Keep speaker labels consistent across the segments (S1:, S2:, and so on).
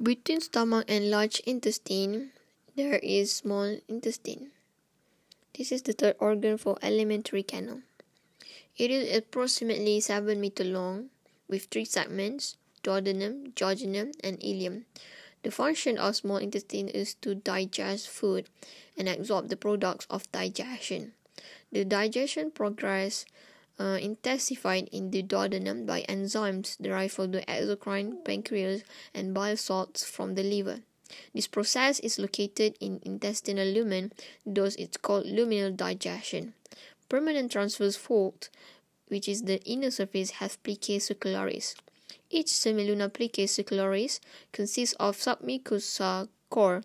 S1: Between stomach and large intestine, there is small intestine. This is the third organ for alimentary canal. It is approximately 7 meter long with three segments, duodenum, jejunum, and ileum. The function of small intestine is to digest food and absorb the products of digestion. The digestion progress uh, intensified in the duodenum by enzymes derived from the exocrine pancreas and bile salts from the liver. This process is located in intestinal lumen, thus it's called luminal digestion. Permanent transverse fold, which is the inner surface, has plicae circularis. Each semilunar plicae circularis consists of submucosa core.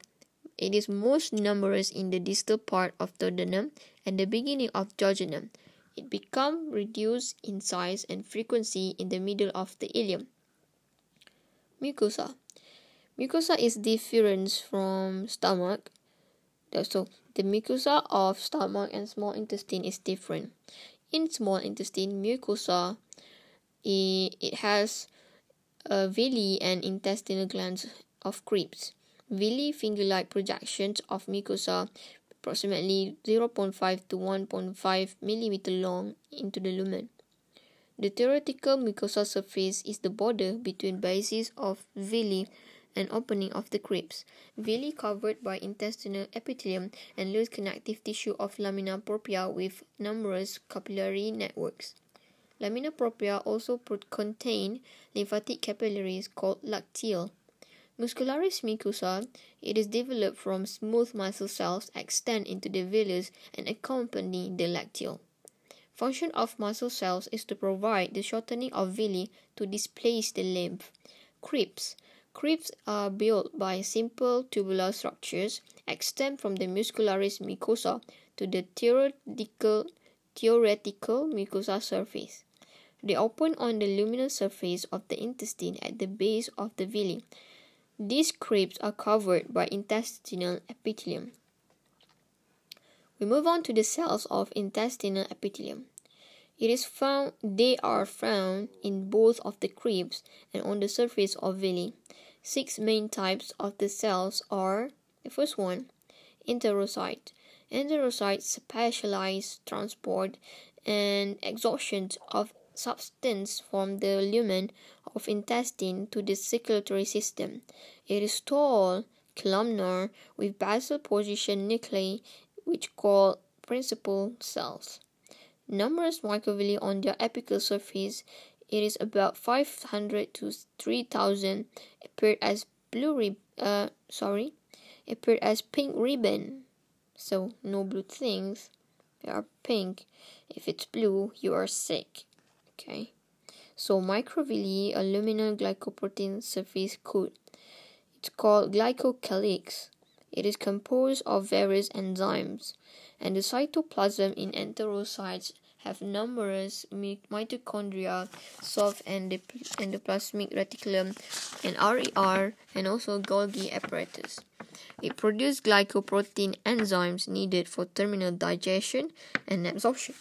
S1: It is most numerous in the distal part of duodenum and the beginning of jejunum. It become reduced in size and frequency in the middle of the ileum. Mucosa. Mucosa is different from stomach. So the mucosa of stomach and small intestine is different. In small intestine, mucosa it, has a villi and intestinal glands of crypts. Villi finger-like projections of mucosa approximately 0.5 to 1.5 millimeter long into the lumen. The theoretical mucosal surface is the border between bases of villi and opening of the Krebs. Villi covered by intestinal epithelium and loose connective tissue of lamina propria with numerous capillary networks. Lamina propria also contain lymphatic capillaries called lacteal. Muscularis mucosa, it is developed from smooth muscle cells extend into the villus and accompany the lacteal. Function of muscle cells is to provide the shortening of villi to displace the lymph. Crypts. Crypts are built by simple tubular structures, extend from the muscularis mucosa to the theoretical, theoretical mucosa surface. They open on the luminal surface of the intestine at the base of the villi. These crypts are covered by intestinal epithelium. We move on to the cells of intestinal epithelium. It is found they are found in both of the crypts and on the surface of villi. Six main types of the cells are the first one, enterocyte. Enterocytes specialize transport and exhaustion of substance from the lumen of intestine to the circulatory system. It is tall, columnar, with basal position nuclei, which called principal cells. Numerous microvilli on their apical surface. It is about 500 to 3000 appeared as blue rib uh sorry appeared as pink ribbon so no blue things they are pink if it's blue you are sick okay so microvilli, a luminal glycoprotein surface coat. It's called glycocalyx. It is composed of various enzymes, and the cytoplasm in enterocytes have numerous mitochondria, soft endoplasmic reticulum, and RER, and also Golgi apparatus. It produces glycoprotein enzymes needed for terminal digestion and absorption.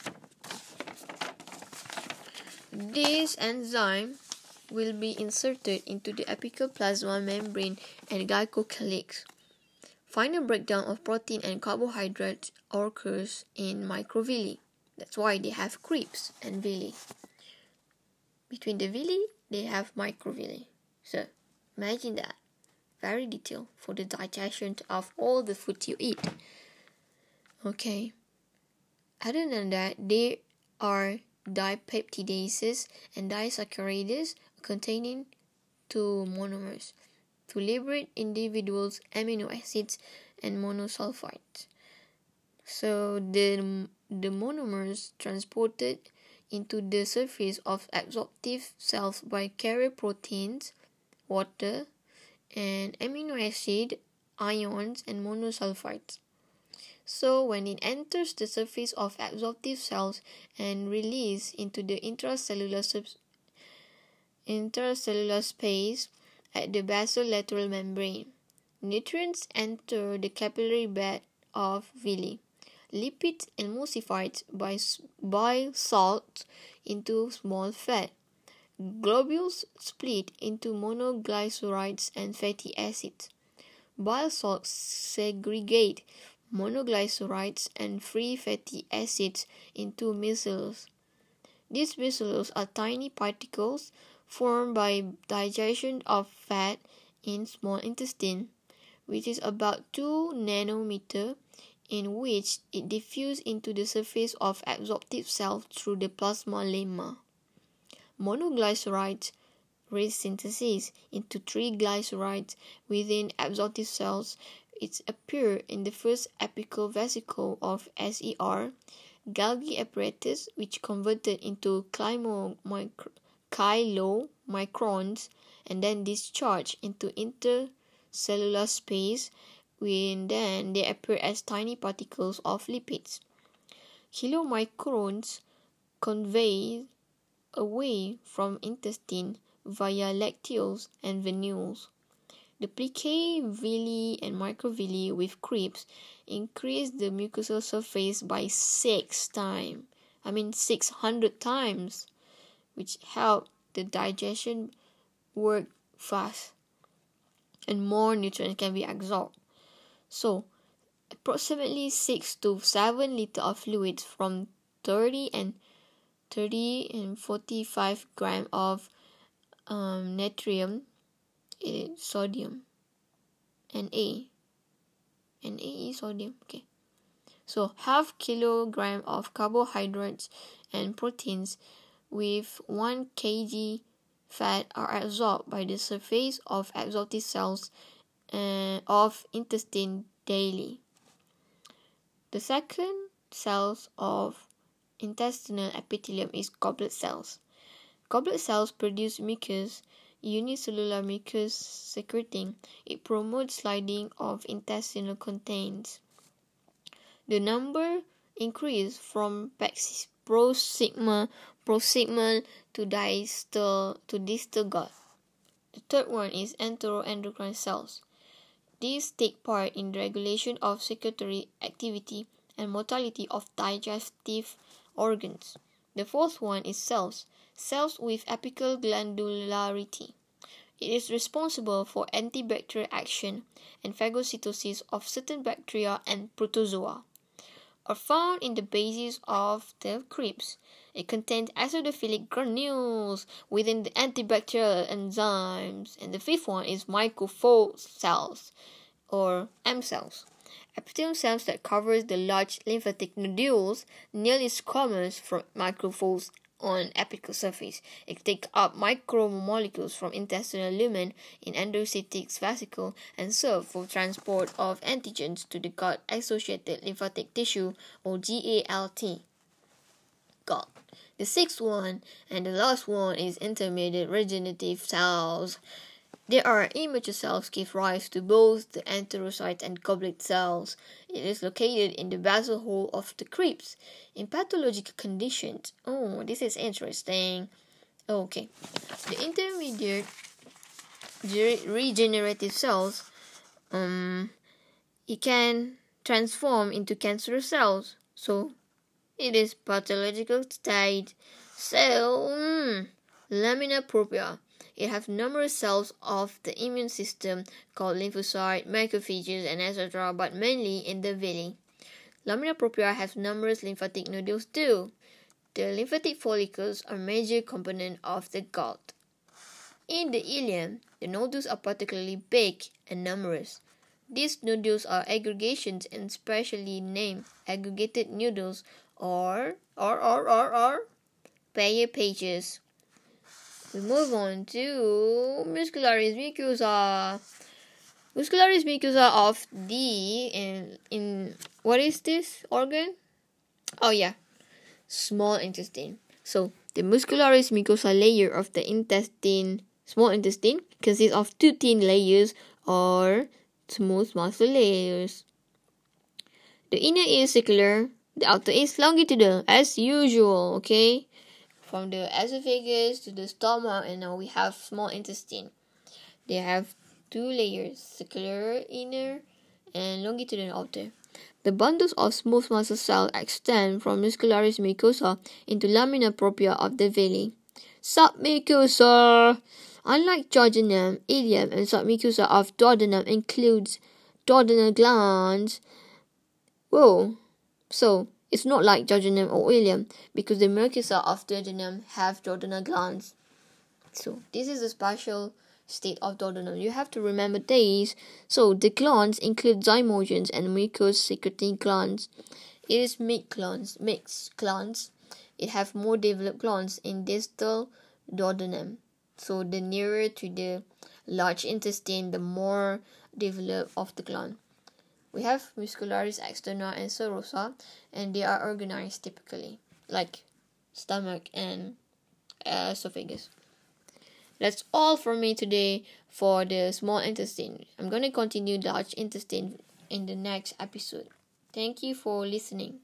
S1: This enzyme will be inserted into the apical plasma membrane and glycocalyx. Final breakdown of protein and carbohydrates occurs in microvilli. That's why they have crypts and villi. Between the villi, they have microvilli. So, imagine that. Very detailed for the digestion of all the food you eat. Okay. Other than that, they are dipeptidases and disaccharides containing two monomers to liberate individuals amino acids and monosulfides. So the, the monomers transported into the surface of absorptive cells by carrier proteins, water, and amino acid, ions, and monosulfides. So when it enters the surface of absorptive cells and release into the intracellular sub- intracellular space at the basolateral membrane, nutrients enter the capillary bed of villi. Lipids emulsified by bile salts into small fat. Globules split into monoglycerides and fatty acids. Bile salts segregate monoglycerides and free fatty acids into micelles. These micelles are tiny particles formed by digestion of fat in small intestine, which is about 2 nanometer in which it diffuses into the surface of absorptive cells through the plasma lemma. Monoglycerides resynthesis into triglycerides within absorptive cells. It appears in the first apical vesicle of SER, Golgi apparatus, which converted into chylomicrons and then discharged into intercellular space, when then they appear as tiny particles of lipids. Chylomicrons convey away from intestine via lacteals and venules. The plicae villi and microvilli with crypts increase the mucosal surface by six times. I mean 600 times, which help the digestion work fast and more nutrients can be absorbed. So, approximately 6 to 7 liter of fluids from 30 and 30 and 45 gram of um, natrium, uh, sodium, and A. And A is sodium. Okay. So half kilogram of carbohydrates and proteins with 1 kg fat are absorbed by the surface of absorptive cells uh, of intestine daily. The second cells of intestinal epithelium is goblet cells. Goblet cells produce mucus, unicellular mucus secreting. It promotes sliding of intestinal contents. The number increase from proximal to distal to distal gut. The third one is enteroendocrine cells. These take part in the regulation of secretory activity and motility of digestive organs. The fourth one is cells, cells with apical glandularity. It is responsible for antibacterial action and phagocytosis of certain bacteria and protozoa. Are found in the bases of the crypts. It contains acidophilic granules within the antibacterial enzymes. And the fifth one is microfold cells or M cells. Epithelial cells that covers the large lymphatic nodules, nearly squamous from microfolds on apical surface. It takes up micromolecules from intestinal lumen in endocytic vesicle and serve for transport of antigens to the gut-associated lymphatic tissue or GALT. GALT. The sixth one and the last one is intermediate regenerative cells. There are immature cells give rise to both the enterocytes and goblet cells. It is located in the basal hole of the crypts. In pathological conditions, oh, this is interesting. Okay, the intermediate regenerative cells, um, it can transform into cancerous cells. So, it is pathological state. So, mm, lamina propria. It has numerous cells of the immune system called lymphocytes, macrophages, and etc., but mainly in the villi. Lamina propria has numerous lymphatic nodules too. The lymphatic follicles are a major component of the gut. In the ileum, the nodules are particularly big and numerous. These nodules are aggregations and specially named aggregated nodules or or or or or pages. We move on to muscularis mucosa. Muscularis mucosa of the in in what is this organ? Oh yeah, small intestine. So the muscularis mucosa layer of the intestine, small intestine, consists of two thin layers or smooth muscle layers. The inner is circular, the outer is longitudinal as usual. Okay from the esophagus to the stomach and now we have small intestine they have two layers circular inner and longitudinal outer the bundles of smooth muscle cells extend from muscularis mucosa into lamina propria of the villi submucosa. Unlike jejunum, ileum, and submucosa of duodenum includes duodenal glands. Whoa. So, it's not like jejunum or ileum because the mucosa of duodenum have duodenal glands. So, this is a special state of duodenum. You have to remember these. So, the glands include zymogens and mucous secreting glands. It is mixed glands, mixed glands. It have more developed glands in distal duodenum. So, the nearer to the large intestine, the more developed of the gland. We have muscularis externa and serosa, and they are organized typically, like stomach and uh, esophagus. That's all for me today for the small intestine. I'm going to continue large intestine in the next episode. Thank you for listening.